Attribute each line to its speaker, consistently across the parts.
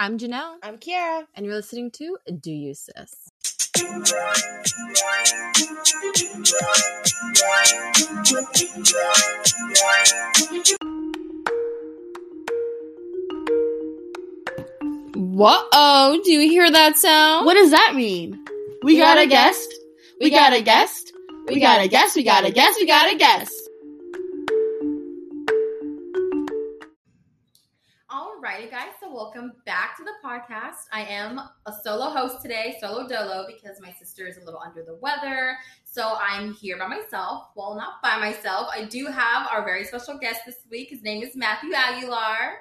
Speaker 1: I'm Janelle.
Speaker 2: I'm Kiara.
Speaker 1: And you're listening to Do You Sis? Whoa, do you hear that sound?
Speaker 2: What does that mean? We, we got, got, a guest. guest. We got a guest. We got a guest. We got a guest. We got a guest.
Speaker 1: Alrighty, guys. So welcome back to the podcast. I am a solo host today, solo dolo, because my sister is a little under the weather. So I'm here by myself. Well, not by myself. I do have our very special guest this week. His name is Matthew Aguilar.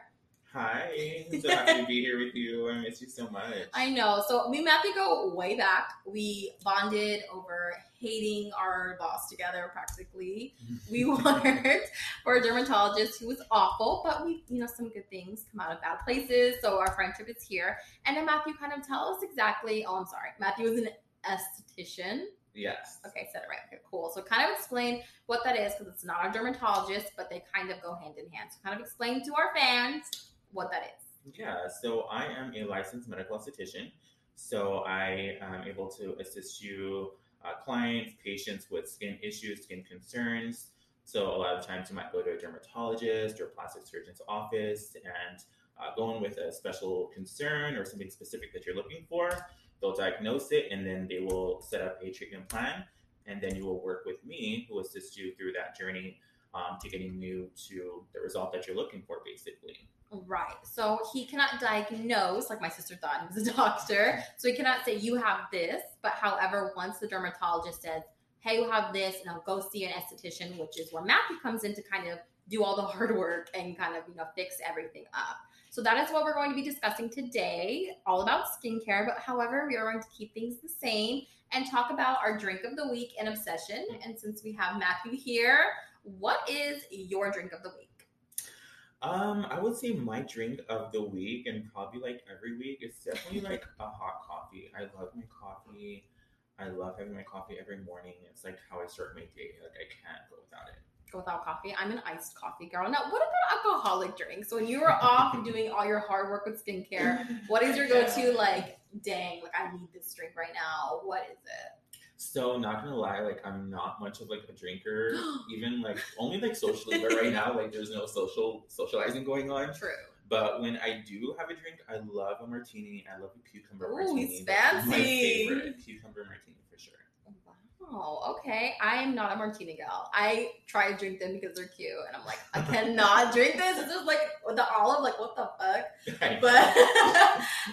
Speaker 3: Hi, so happy to be here with you. I miss you so much.
Speaker 1: I know. So me and Matthew go way back. We bonded over hating our boss together practically. we worked for a dermatologist who was awful, but we, you know, some good things come out of bad places. So our friendship is here. And then Matthew kind of tell us exactly. Oh, I'm sorry. Matthew is an esthetician.
Speaker 3: Yes.
Speaker 1: Okay, said it right. Okay, cool. So kind of explain what that is because it's not a dermatologist, but they kind of go hand in hand. So kind of explain to our fans what that is.
Speaker 3: Yeah, so I am a licensed medical esthetician. So I am able to assist you, uh, clients, patients with skin issues, skin concerns. So a lot of times you might go to a dermatologist or plastic surgeon's office and uh, go in with a special concern or something specific that you're looking for. They'll diagnose it and then they will set up a treatment plan. And then you will work with me, who assists you through that journey um, to getting you to the result that you're looking for, basically.
Speaker 1: Right. So he cannot diagnose, like my sister thought he was a doctor. So he cannot say, you have this. But however, once the dermatologist says, hey, you have this, and I'll go see an esthetician, which is where Matthew comes in to kind of do all the hard work and kind of, you know, fix everything up. So that is what we're going to be discussing today, all about skincare. But however, we are going to keep things the same and talk about our drink of the week and obsession. And since we have Matthew here, what is your drink of the week?
Speaker 3: Um, I would say my drink of the week and probably like every week is definitely like a hot coffee. I love my coffee. I love having my coffee every morning. It's like how I start my day. Like I can't go without it.
Speaker 1: Go without coffee. I'm an iced coffee girl. Now, what about alcoholic drinks? When you were off doing all your hard work with skincare, what is your go-to like? Dang, like I need this drink right now. What is it?
Speaker 3: So not gonna lie, like I'm not much of like a drinker, even like only like socially. But right now, like there's no social socializing going on.
Speaker 1: True.
Speaker 3: But when I do have a drink, I love a martini. I love a cucumber
Speaker 1: Ooh,
Speaker 3: martini.
Speaker 1: He's fancy.
Speaker 3: my favorite cucumber martini for sure.
Speaker 1: Wow. Okay. I am not a martini gal. I try to drink them because they're cute, and I'm like, I cannot drink this. It's just like the olive. Like, what the fuck? But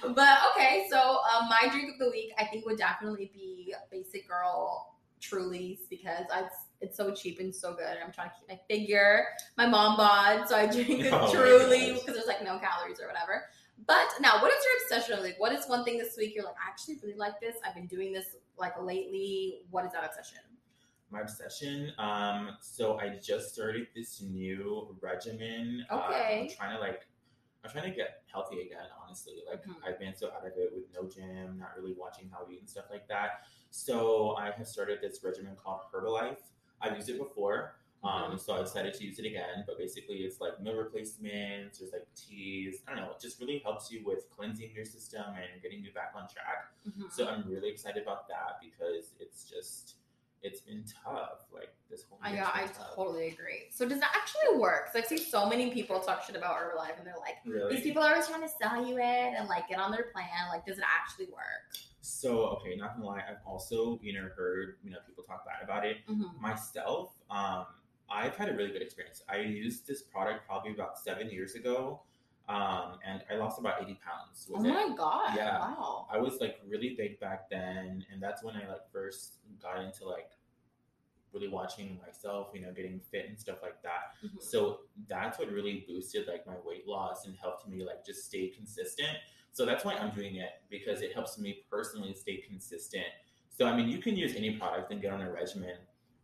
Speaker 1: but okay. So um, my drink of the week, I think, would definitely be Basic Girl Truly's because I it's so cheap and so good. and I'm trying to keep my figure. My mom bought, so I drink oh, Truly because there's like no calories or whatever. But now, what is your obsession? Like, what is one thing this week you're like, I actually really like this. I've been doing this like lately. What is that obsession?
Speaker 3: My obsession. Um, so I just started this new regimen.
Speaker 1: Okay.
Speaker 3: Um, I'm trying to like, I'm trying to get healthy again. Honestly, like mm-hmm. I've been so out of it with no gym, not really watching how to eat and stuff like that. So I have started this regimen called Herbalife. I've used it before. Um, so I decided to use it again, but basically it's like meal replacements, there's like teas. I don't know, it just really helps you with cleansing your system and getting you back on track. Mm-hmm. So I'm really excited about that because it's just it's been tough. Like this whole
Speaker 1: yeah, I tough. totally agree. So does that actually work? Because I see so many people talk shit about Herbalife and they're like,
Speaker 3: really?
Speaker 1: these people are always trying to sell you it and like get on their plan. Like, does it actually work?
Speaker 3: So okay, not gonna lie, I've also you know heard you know people talk bad about it. Mm-hmm. Myself, um, I've had a really good experience. I used this product probably about seven years ago, um, and I lost about eighty pounds.
Speaker 1: oh my
Speaker 3: it.
Speaker 1: god!
Speaker 3: Yeah,
Speaker 1: wow.
Speaker 3: I was like really big back then, and that's when I like first got into like really watching myself, you know, getting fit and stuff like that. Mm-hmm. So that's what really boosted like my weight loss and helped me like just stay consistent. So that's why I'm doing it because it helps me personally stay consistent. So I mean, you can use any product and get on a regimen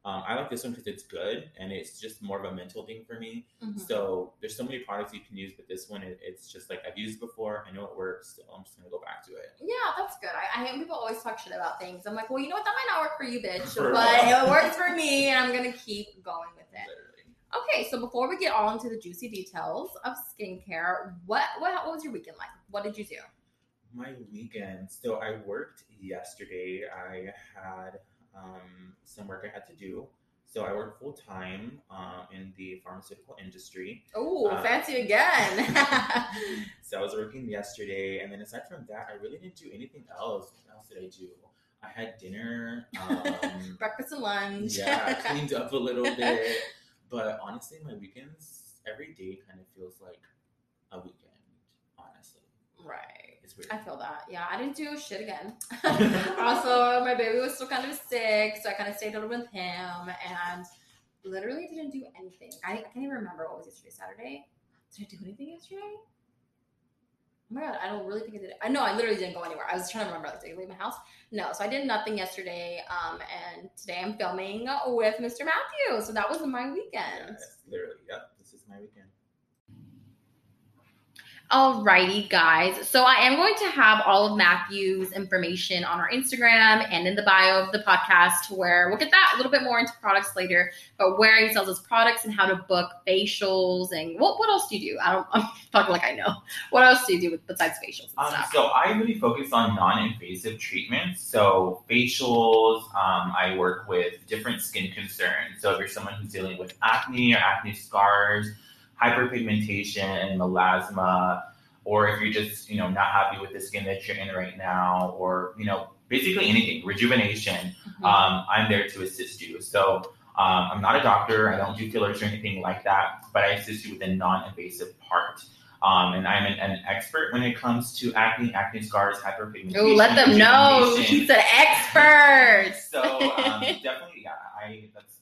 Speaker 3: um, I like this one because it's good and it's just more of a mental thing for me. Mm-hmm. So there's so many products you can use, but this one it, it's just like I've used before. I know it works, so I'm just gonna go back to it.
Speaker 1: Yeah, that's good. I, I hate people always talk shit about things. I'm like, well, you know what? That might not work for you, bitch, for but it works for me, and I'm gonna keep going with it. Literally. Okay, so before we get all into the juicy details of skincare, what what, what was your weekend like? What did you do?
Speaker 4: My weekend. So I worked yesterday. I had um, some work I had to do. So I work full time uh, in the pharmaceutical industry.
Speaker 1: Oh,
Speaker 4: Uh,
Speaker 1: fancy again.
Speaker 4: so I was working yesterday, and then aside from that, I really didn't do anything else. What else did I do? I had dinner. Um,
Speaker 1: Breakfast and lunch.
Speaker 4: yeah, I cleaned up a little bit. But honestly, my weekends every day kind of feels like a weekend. Honestly,
Speaker 1: right.
Speaker 4: Weird.
Speaker 1: I feel that. Yeah, I didn't do shit again. also, my baby was still kind of sick, so I kind of stayed a little with him and literally didn't do anything. I, I can't even remember what was yesterday. Saturday? Did I do anything yesterday? Oh my god, I don't really think I did. I know I literally didn't go anywhere. I was trying to remember, like, did I leave my house? No, so I did nothing yesterday. Um, and today I'm filming with Mr. Matthew. So that was my weekend.
Speaker 4: Yes, literally. Yep, this is my weekend.
Speaker 1: Alrighty, guys. So I am going to have all of Matthew's information on our Instagram and in the bio of the podcast, where we'll get that a little bit more into products later, but where he sells his products and how to book facials and what what else do you do? I don't. I'm talking like I know. What else do you do with, besides facials
Speaker 3: Um, so I really focus on non-invasive treatments. So facials, um, I work with different skin concerns. So if you're someone who's dealing with acne or acne scars, hyperpigmentation, and melasma, or if you're just you know not happy with the skin that you're in right now, or you know basically anything, rejuvenation,
Speaker 1: Mhm.
Speaker 3: um, I'm there to assist you. So um, I'm not a doctor. I don't do fillers or anything like that, but I assist you with the non-invasive part. Um, and I'm an, an expert when it comes to acne, acne scars, hyperpigmentation.
Speaker 1: Oh, let them know he's an expert.
Speaker 3: So um, definitely, yeah,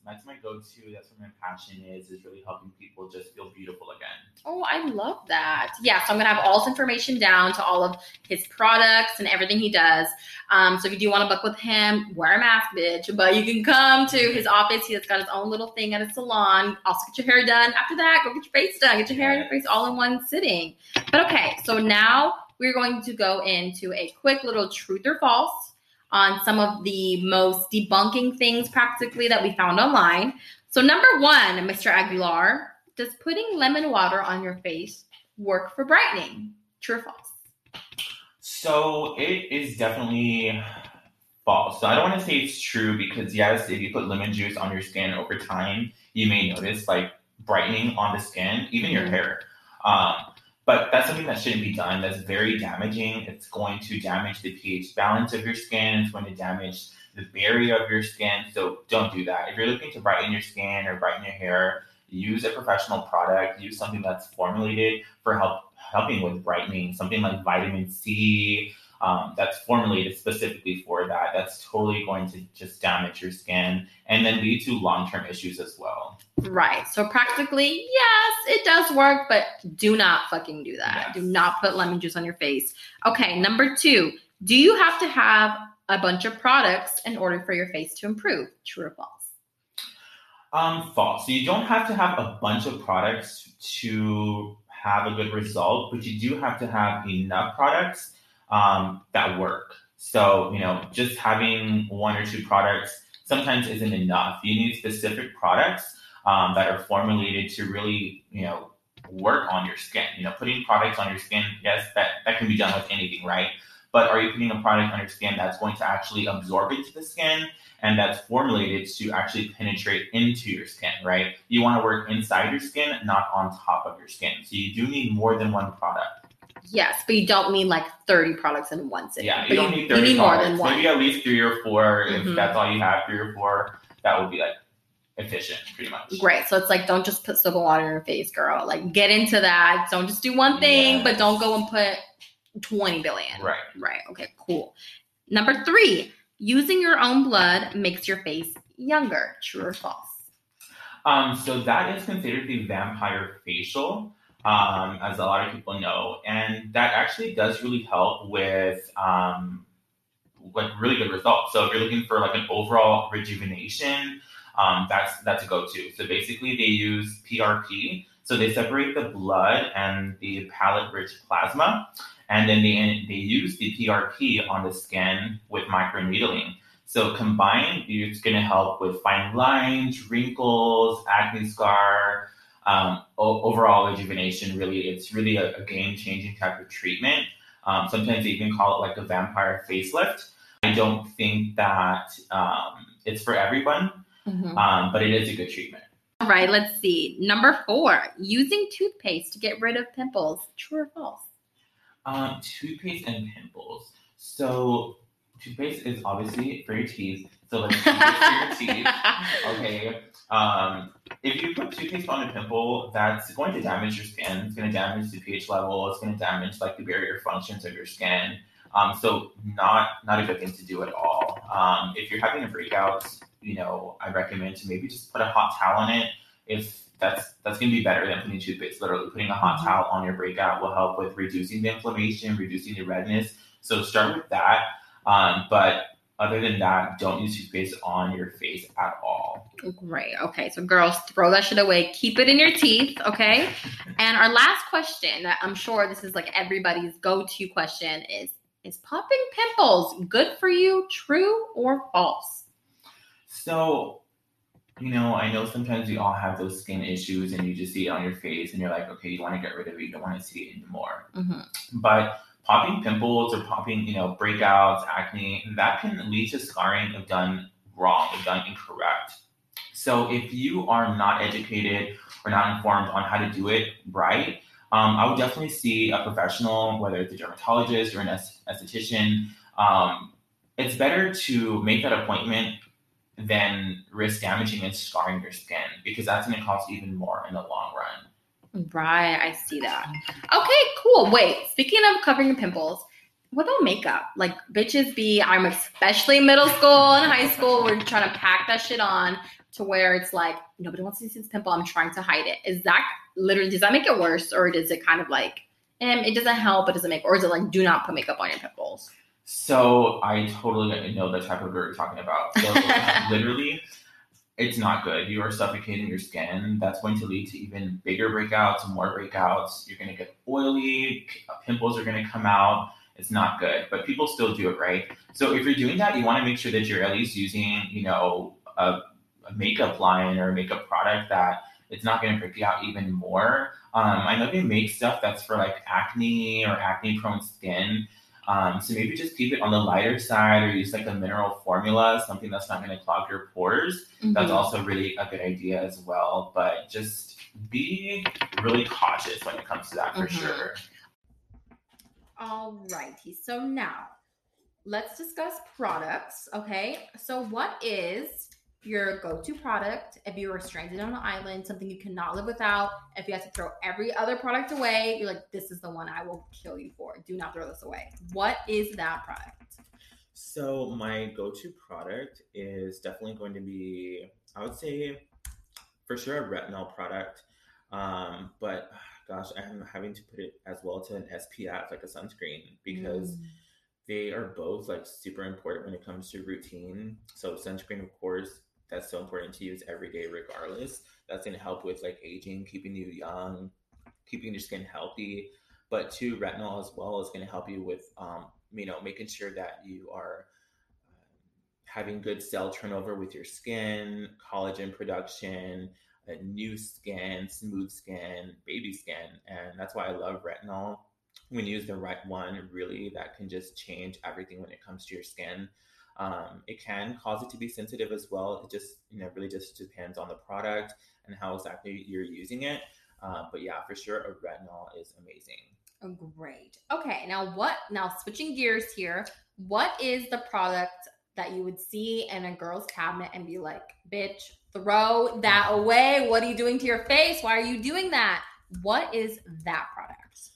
Speaker 3: that's my go-to. That's where my passion is is really helping people just feel beautiful again.
Speaker 1: Oh, I love that. Yeah, so I'm gonna have all this information down to all of his products and everything he does. Um, so if you do want to book with him, wear a mask, bitch. But you can come to his office. He's got his own little thing at his salon. Also get your hair done. After that, go get your face done. Get your hair and your face all in one sitting. But okay, so now we're going to go into a quick little truth or false on some of the most debunking things practically that we found online. So number one, Mr. Aguilar, does putting lemon water on your face work for brightening? True or false?
Speaker 3: So it is definitely false. So I don't want to say it's true because yes, if you put lemon juice on your skin over time, you may notice like brightening on the skin, even your
Speaker 1: Mhm.
Speaker 3: hair. Um, but that's something that shouldn't be done. That's very damaging. It's going to damage the pH balance of your skin. It's going to damage the barrier of your skin. So don't do that. If you're looking to brighten your skin or brighten your hair, use a professional product. Use something that's formulated for help helping with brightening. Something like vitamin C, um, that's formulated specifically for that. That's totally going to just damage your skin and then lead to long term issues as well.
Speaker 1: Right. So practically, yes, it does work, but do not fucking do that.
Speaker 3: Yes.
Speaker 1: Do not put lemon juice on your face. Okay, number two, do you have to have a bunch of products in order for your face to improve? True or false?
Speaker 3: Um, false. So you don't have to have a bunch of products to have a good result, but you do have to have enough products um, that work. So, you know, just having one or two products sometimes isn't enough. You need specific products um, that are formulated to really, you know, work on your skin. You know, putting products on your skin, yes, that, that can be done with anything, right? But are you putting a product on your skin that's going to actually absorb into the skin and that's formulated to actually penetrate into your skin, right? You want to work inside your skin, not on top of your skin. So you do need more than one product.
Speaker 1: Yes, but you don't need like 30 products in one sitting.
Speaker 3: Yeah,
Speaker 1: But
Speaker 3: you don't need 30
Speaker 1: you need more than one.
Speaker 3: Maybe at least three or four.
Speaker 1: Mhm.
Speaker 3: If that's all you have, three or four, that would be like efficient, pretty much.
Speaker 1: Great. So it's like, don't just put soap and water in your face, girl. Like, get into that. Don't just do one thing, but don't go and put 20 billion.
Speaker 3: Right.
Speaker 1: Right. Okay, cool. Number three, using your own blood makes your face younger. True or false?
Speaker 3: Um, so that is considered the vampire facial, um, as a lot of people know, and that actually does really help with um, like really good results. So if you're looking for like an overall rejuvenation, um, that's that's a go-to. So basically, they use PRP. So they separate the blood and the platelet-rich plasma, and then they they use the PRP on the skin with microneedling. So combined, it's going to help with fine lines, wrinkles, acne scar, um, o- overall rejuvenation. Really, it's really a, a game changing type of treatment. Um, sometimes they even call it like a vampire facelift. I don't think that um, it's for everyone,
Speaker 1: Mm-hmm.
Speaker 3: um, but it is a good treatment.
Speaker 1: All right, let's see. Number four, using toothpaste to get rid of pimples. True or false?
Speaker 3: Um, toothpaste and pimples. So toothpaste is obviously for your teeth. So let's keep it for your teeth. Okay. Um, if you put toothpaste on a pimple, that's going to damage your skin. It's going to damage the pH level. It's going to damage like the barrier functions of your skin. Um, so not not a good thing to do at all. Um, if you're having a breakout, you know, I recommend to maybe just put a hot towel on it. If that's that's going to be better than putting toothpaste. Literally, putting a hot
Speaker 1: Mhm.
Speaker 3: towel on your breakout will help with reducing the inflammation, reducing the redness. So start with that. Um, but other than that, don't use toothpaste on your face at all.
Speaker 1: Great. Okay, so girls, throw that shit away. Keep it in your teeth, okay? And our last question that I'm sure this is like everybody's go-to question is is popping pimples good for you, true or false?
Speaker 3: So, you know, I know sometimes we all have those skin issues and you just see it on your face and you're like, okay, you want to get rid of it, you don't want to see it anymore.
Speaker 1: Mm-hmm.
Speaker 3: But popping pimples or popping, you know, breakouts, acne, that can lead to scarring if done wrong, if done incorrect. So if you are not educated or not informed on how to do it right, um, I would definitely see a professional, whether it's a dermatologist or an esthetician. Um, it's better to make that appointment than risk damaging and scarring your skin because that's going to cost even more in the long run.
Speaker 1: Right, I see that. Okay, cool. Wait, speaking of covering your pimples, what about makeup? Like bitches be I'm especially middle school and high school, we're trying to pack that shit on to where it's like nobody wants to see this pimple. I'm trying to hide it. Is that literally does that make it worse or does it kind of like um, it doesn't help, it doesn't make or is it like do not put makeup on your pimples?
Speaker 3: So I totally know the type of girl you're talking about. So literally, it's not good. You are suffocating your skin. That's going to lead to even bigger breakouts, more breakouts. You're going to get oily. Pimples are going to come out. It's not good, but people still do it, right? So if you're doing that, you want to make sure that you're at least using, you know, a, a makeup line or a makeup product that it's not going to break you out even more. Um, I know they make stuff that's for like acne or acne prone skin. Um, so maybe just keep it on the lighter side or use like a mineral formula, something that's not going to clog your pores. That's
Speaker 1: Mhm.
Speaker 3: also really a good idea as well. But just be really cautious when it comes to that for
Speaker 1: Mhm.
Speaker 3: sure.
Speaker 1: All righty. So now let's discuss products. Okay. So, what is your go to product if you were stranded on an island, something you cannot live without? If you have to throw every other product away, you're like, this is the one I will kill you for. Do not throw this away. What is that product?
Speaker 5: So my go-to product is definitely going to be, I would say, for sure a retinol product. Um, but gosh, I'm having to put it as well to an SPF, like a sunscreen, because
Speaker 1: Mm.
Speaker 5: they are both like super important when it comes to routine. So sunscreen, of course, that's so important to use every day, regardless. That's to help with like aging, keeping you young, keeping your skin healthy. But two, retinol as well is to help you with, um, you know, making sure that you are um, having good cell turnover with your skin, collagen production, new skin, smooth skin, baby skin, and that's why I love retinol when you use the right one, really, that can just change everything when it comes to your skin. Um, it can cause it to be sensitive as well. It just, you know, really just depends on the product and how exactly you're using it. Uh, but yeah, for sure, a retinol is amazing.
Speaker 1: Oh, great. Okay. Now, what? Now, switching gears here. What is the product that you would see in a girl's cabinet and be like, bitch, throw that away? What are you doing to your face? Why are you doing that? What is that product?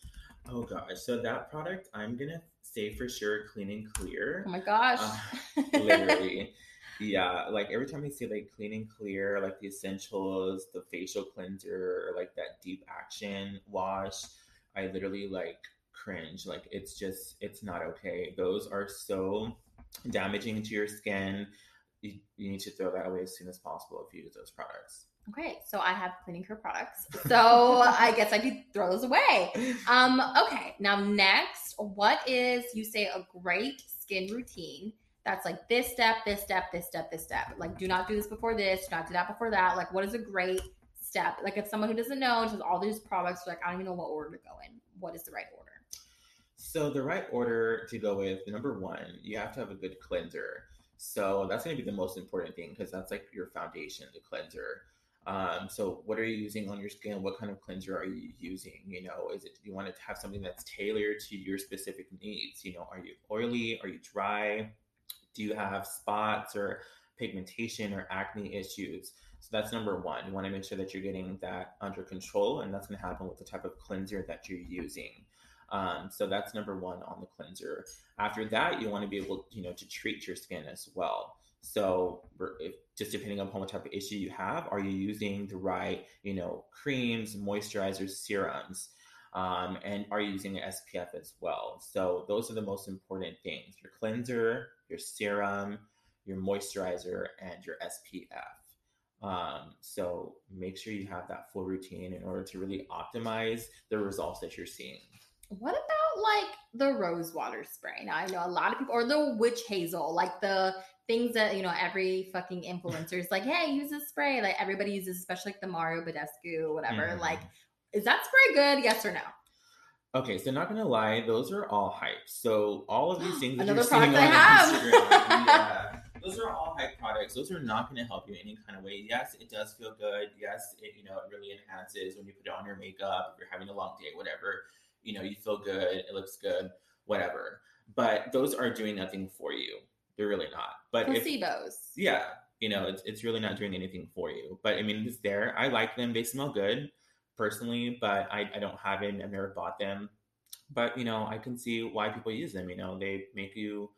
Speaker 5: Oh gosh, so that product I'm gonna say for sure, clean and clear.
Speaker 1: Oh my gosh.
Speaker 5: Uh, literally. Yeah like every time i see like clean and clear like the essentials the facial cleanser or like that deep action wash i literally like cringe. Like it's just it's not okay. Those are so damaging to your skin. You, you need to throw that away as soon as possible if you use those products
Speaker 1: Okay, so I have clean and clear products. So I guess I could throw those away. Um, okay, now next, what is you say a great skin routine that's like this step, this step, this step, this step. Like, do not do this before this, do not do that before that. Like, what is a great step? Like, if someone who doesn't know just all these products, like, I don't even know what order to go in. What is the right order?
Speaker 3: So the right order to go with number one, you have to have a good cleanser. So that's going to be the most important thing because that's like your foundation, the cleanser. Um, so what are you using on your skin? What kind of cleanser are you using? You know, is it do you want to have something that's tailored to your specific needs? You know, are you oily? Are you dry? Do you have spots or pigmentation or acne issues? So that's number one. You want to make sure that you're getting that under control, and that's going to happen with the type of cleanser that you're using. Um, so that's number one on the cleanser. After that, you want to be able, you know, to treat your skin as well. So if, just depending upon what type of issue you have, are you using the right, you know, creams, moisturizers, serums? Um, and are you using an SPF as well? So those are the most important things: your cleanser, your serum, your moisturizer, and your SPF. Um, so make sure you have that full routine in order to really optimize the results that you're seeing.
Speaker 1: What about like the rose water spray? Now I know a lot of people, or the witch hazel, like the things that you know every fucking influencer is like, hey, use this spray. Like everybody uses, especially like the Mario Badescu, whatever. Mm-hmm. Like, is that spray good? Yes or no?
Speaker 3: Okay, so not gonna lie, those are all hype. So all of these things that you're seeing on
Speaker 1: product I have.
Speaker 3: Instagram, yeah, those are all hype products. Those are not gonna help you in any kind of way. Yes, it does feel good. Yes, it you know it really enhances when you put it on your makeup. If you're having a long day, whatever, you know you feel good. It looks good, whatever. But those are doing nothing for you. They're really not. But
Speaker 1: placebos.
Speaker 3: If, yeah, you know, it's it's really not doing anything for you. But I mean, it's there. I like them. They smell good, personally, but I, I don't have it. I've never bought them. But you know, I can see why people use them. You know, they make you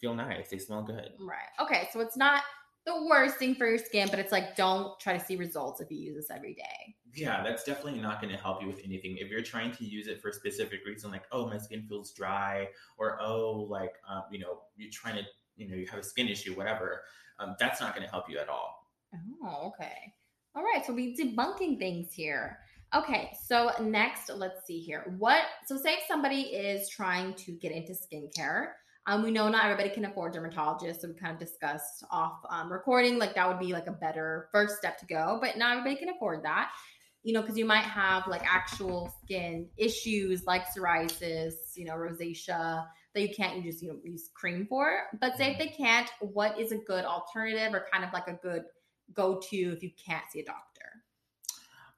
Speaker 3: feel nice. They smell good.
Speaker 1: Right. Okay. So it's not the worst thing for your skin, but it's like don't try to see results if you use this every day.
Speaker 3: Yeah, that's definitely not going to help you with anything. If you're trying to use it for a specific reason, like oh my skin feels dry, or oh like um, you know you're trying to you know you have a skin issue, whatever, um, that's not going to help you at all.
Speaker 1: Oh, okay. All right. So we debunking things here. Okay, so next, let's see here. What so say if somebody is trying to get into skincare, um, we know not everybody can afford dermatologists, so we kind of discussed off um, recording like that would be like a better first step to go, but not everybody can afford that. You know, because you might have like actual skin issues like psoriasis, you know, rosacea that you can't you just you know use cream for. But say if they can't, what is a good alternative or kind of like a good go to if you can't see a doctor?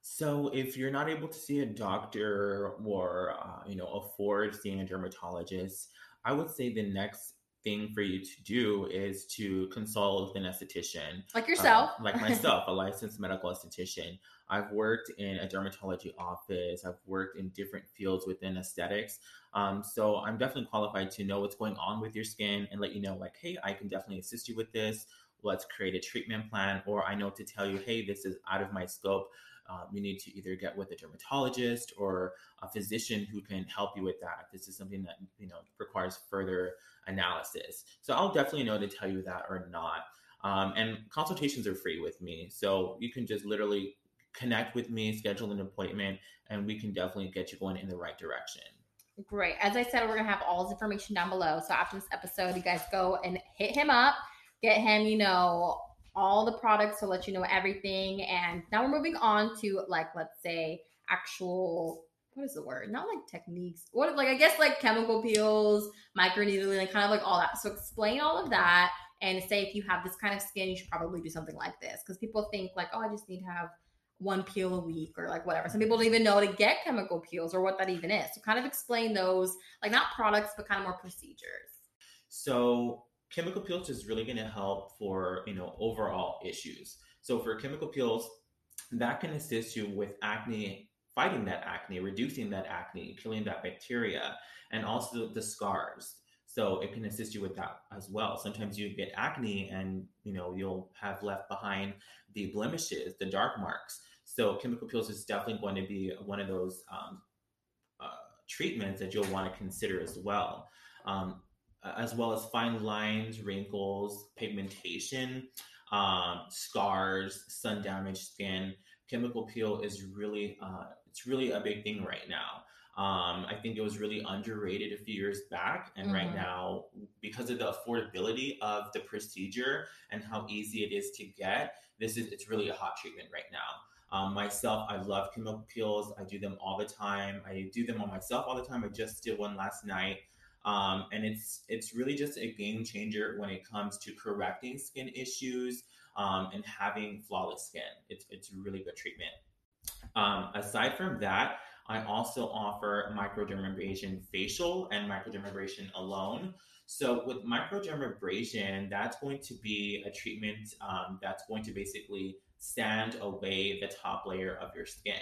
Speaker 3: So, if you're not able to see a doctor or uh, you know afford seeing a dermatologist, I would say the next thing for you to do is to consult with an esthetician,
Speaker 1: like yourself,
Speaker 3: uh, like myself, a licensed medical esthetician. I've worked in a dermatology office. I've worked in different fields within aesthetics. Um, so I'm definitely qualified to know what's going on with your skin and let you know, like, hey, I can definitely assist you with this. Let's create a treatment plan, or I know to tell you, hey, this is out of my scope um, you need to either get with a dermatologist or a physician who can help you with that. This is something that you know requires further analysis. So I'll definitely know to tell you that or not. Um, and consultations are free with me, so you can just literally connect with me, schedule an appointment, and we can definitely get you going in the right direction.
Speaker 1: Great. As I said, we're gonna have all this information down below. So after this episode, you guys go and hit him up, get him, you know, all the products to let you know everything. And now we're moving on to like, let's say, actual what is the word? Not like techniques. What like I guess like chemical peels, microneedling, kind of like all that. So explain all of that and say if you have this kind of skin, you should probably do something like this. Because people think like, oh, I just need to have one peel a week or like whatever. Some people don't even know to get chemical peels or what that even is. So kind of explain those, like not products, but kind of more procedures.
Speaker 3: So chemical peels is really going to help for you know overall issues. So for chemical peels that can assist you with acne fighting that acne reducing that acne killing that bacteria and also the scars. So it can assist you with that as well. Sometimes you get acne and you know you'll have left behind the blemishes the dark marks. So chemical peels is definitely going to be one of those um, uh, treatments that you'll want to consider as well. Um, uh, as well as fine lines, wrinkles, pigmentation, um, scars, sun damaged skin. Chemical peel is really uh, it's really a big thing right now. Um, I think it was really underrated a few years back, and right
Speaker 1: Mhm.
Speaker 3: now, because of the affordability of the procedure and how easy it is to get, this is it's really a hot treatment right now. Um, myself, I love chemical peels. I do them all the time. I do them on myself all the time. I just did one last night, um, and it's it's really just a game changer when it comes to correcting skin issues um, and having flawless skin. It's it's a really good treatment. Um, aside from that, I also offer microdermabrasion facial and microdermabrasion alone. So with microdermabrasion, that's going to be a treatment um, that's going to basically sand away the top layer of your skin.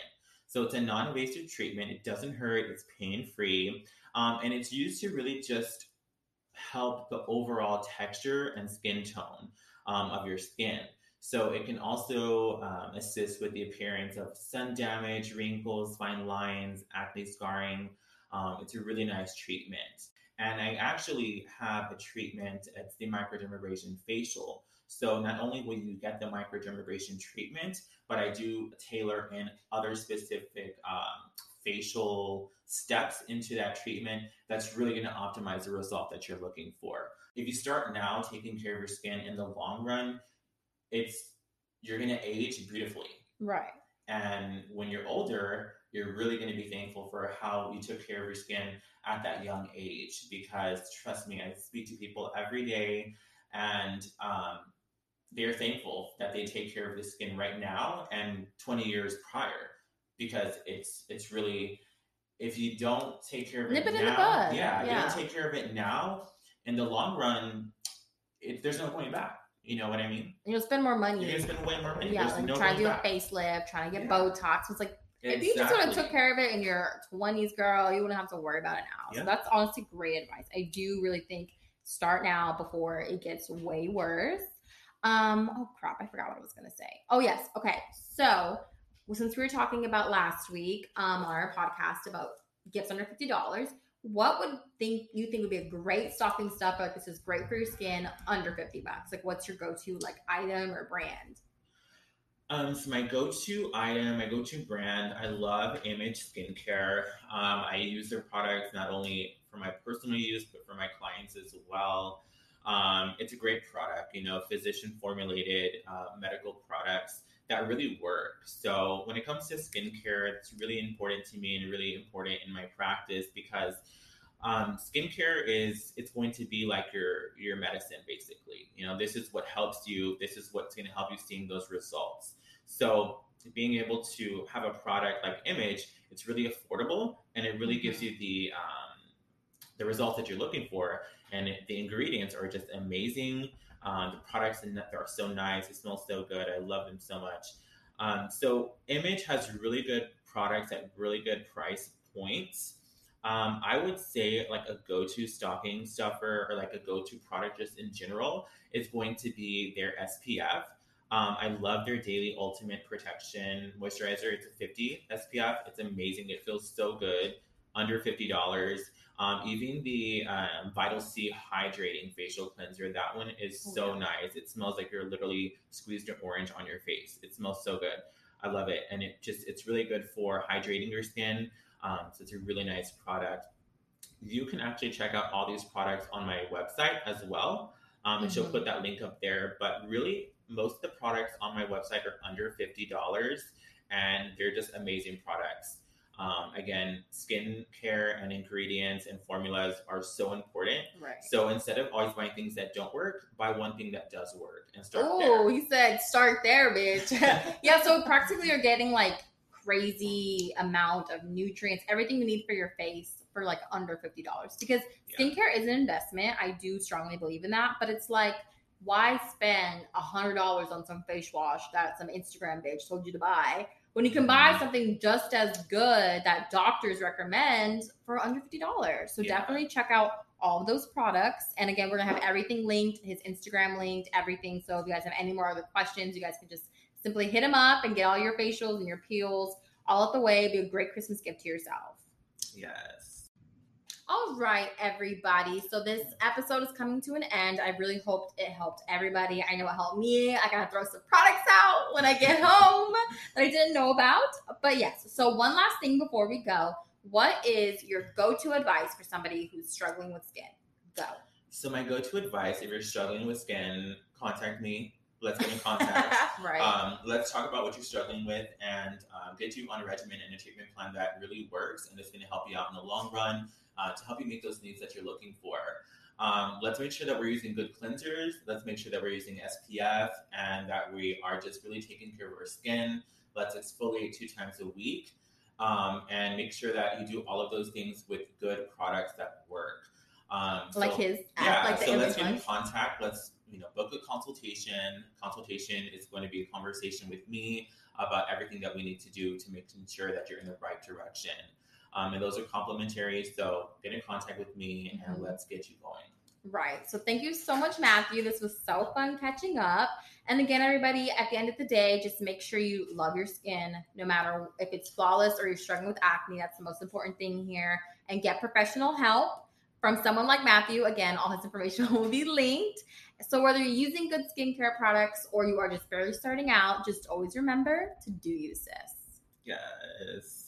Speaker 3: So it's a non-invasive treatment. It doesn't hurt. It's pain-free, um, and it's used to really just help the overall texture and skin tone um, of your skin. So it can also um, assist with the appearance of sun damage, wrinkles, fine lines, acne scarring. Um, it's a really nice treatment. And I actually have a treatment, it's the microdermabrasion facial. So not only will you get the microdermabrasion treatment, but I do tailor in other specific um, facial steps into that treatment that's really going to optimize the result that you're looking for. If you start now taking care of your skin in the long run, it's you're going to age beautifully.
Speaker 1: Right.
Speaker 3: And when you're older, you're really going to be thankful for how you took care of your skin at that young age. Because trust me, I speak to people every day, and um, they're thankful that they take care of the skin right now and 20 years prior. Because it's it's really if you don't take care of it
Speaker 1: Nip it
Speaker 3: now,
Speaker 1: in the bud.
Speaker 3: yeah,
Speaker 1: Yeah.
Speaker 3: you don't take care of it now. In the long run, it, there's no going back. You know what I mean?
Speaker 1: You'll spend more money.
Speaker 3: Gonna spend way more money.
Speaker 1: yeah,
Speaker 3: There's
Speaker 1: like
Speaker 3: no
Speaker 1: trying to do
Speaker 3: going
Speaker 1: a facelift, trying to get
Speaker 3: Yeah.
Speaker 1: Botox. It's like if you just would have took care of it in your twenties, girl, you wouldn't have to worry about it now.
Speaker 3: Yeah.
Speaker 1: So that's honestly great advice. I do really think start now before it gets way worse. Um, oh crap, I forgot what I was gonna say. Oh yes, okay. So well, since we were talking about last week um, on our podcast about gifts under fifty dollars, what would think you think would be a great stocking stuffer? Like this is great for your skin under fifty bucks. Like what's your go to like item or brand?
Speaker 3: Um, so my go-to item, my go-to brand, I love Image Skincare. Um, I use their products not only for my personal use, but for my clients as well. Um, it's a great product, you know, physician formulated uh, medical products that really work. So when it comes to skincare, it's really important to me and really important in my practice because um, skincare is it's going to be like your your medicine basically. You know, this is what helps you. This is what's going to help you seeing those results. So being able to have a product like Image, it's really affordable and it really gives you the um, the results that you're looking for. And it, the ingredients are just amazing. Um, the products and are so nice. It smells so good. I love them so much. Um, so Image has really good products at really good price points. Um, I would say like a go-to stocking stuffer or like a go-to product just in general is going to be their SPF. Um, I love their Daily Ultimate Protection Moisturizer. It's a 50 SPF. It's amazing. It feels so good. Under fifty dollars. Um, even the um, Vital C Hydrating Facial Cleanser. That one is
Speaker 1: Oh,
Speaker 3: so
Speaker 1: yeah.
Speaker 3: nice. It smells like you're literally squeezed an orange on your face. It smells so good. I love it, and it just it's really good for hydrating your skin. Um, so it's a really nice product. You can actually check out all these products on my website as well. Um, and she'll
Speaker 1: Mhm.
Speaker 3: put that link up there. But really, most of the products on my website are under $50 and they're just amazing products. Um, again, skin care and ingredients and formulas are so important.
Speaker 1: Right.
Speaker 3: So instead of always buying things that don't work, buy one thing that does work and start
Speaker 1: Oh, he said start there, bitch. yeah, so practically you're getting like crazy amount of nutrients, everything you need for your face for like under fifty dollars. Because
Speaker 3: Yeah.
Speaker 1: skincare is an investment. I do strongly believe in that, but it's like why spend a hundred dollars on some face wash that some Instagram bitch told you to buy when you can buy something just as good that doctors recommend for under fifty dollars? So
Speaker 3: Yeah.
Speaker 1: definitely check out all of those products. And again, we're gonna have everything linked, his Instagram linked, everything. So if you guys have any more other questions, you guys can just simply hit him up and get all your facials and your peels all out the way. Be a great Christmas gift to yourself.
Speaker 3: Yes.
Speaker 1: All right, everybody. So this episode is coming to an end. I really hoped it helped everybody. I know it helped me. I gotta throw some products out when I get home that I didn't know about. But yes, so one last thing before we go. what is your go-to advice for somebody who's struggling with skin? Go.
Speaker 3: So my go-to advice, if you're struggling with skin, contact me. Let's get in contact.
Speaker 1: right.
Speaker 3: Um, let's talk about what you're struggling with and um, get you on a regimen and a treatment plan that really works and is going to help you out in the long run uh, to help you meet those needs that you're looking for. Um, let's make sure that we're using good cleansers. Let's make sure that we're using SPF and that we are just really taking care of our skin. Let's exfoliate two times a week um, and make sure that you do all of those things with good products that work. Um, so,
Speaker 1: like his,
Speaker 3: yeah.
Speaker 1: like the
Speaker 3: so let's get in contact. Let's you know book a consultation. Consultation is going to be a conversation with me about everything that we need to do to make sure that you're in the right direction. Um, and those are complimentary. So get in contact with me and
Speaker 1: Mhm.
Speaker 3: let's get you going.
Speaker 1: Right. So thank you so much, Matthew. This was so fun catching up. And again, everybody, at the end of the day, just make sure you love your skin, no matter if it's flawless or you're struggling with acne. That's the most important thing here. And get professional help from someone like Matthew. Again, all his information will be linked. So whether you're using good skincare products or you are just barely starting out, just always remember to do you, sis.
Speaker 3: Yes.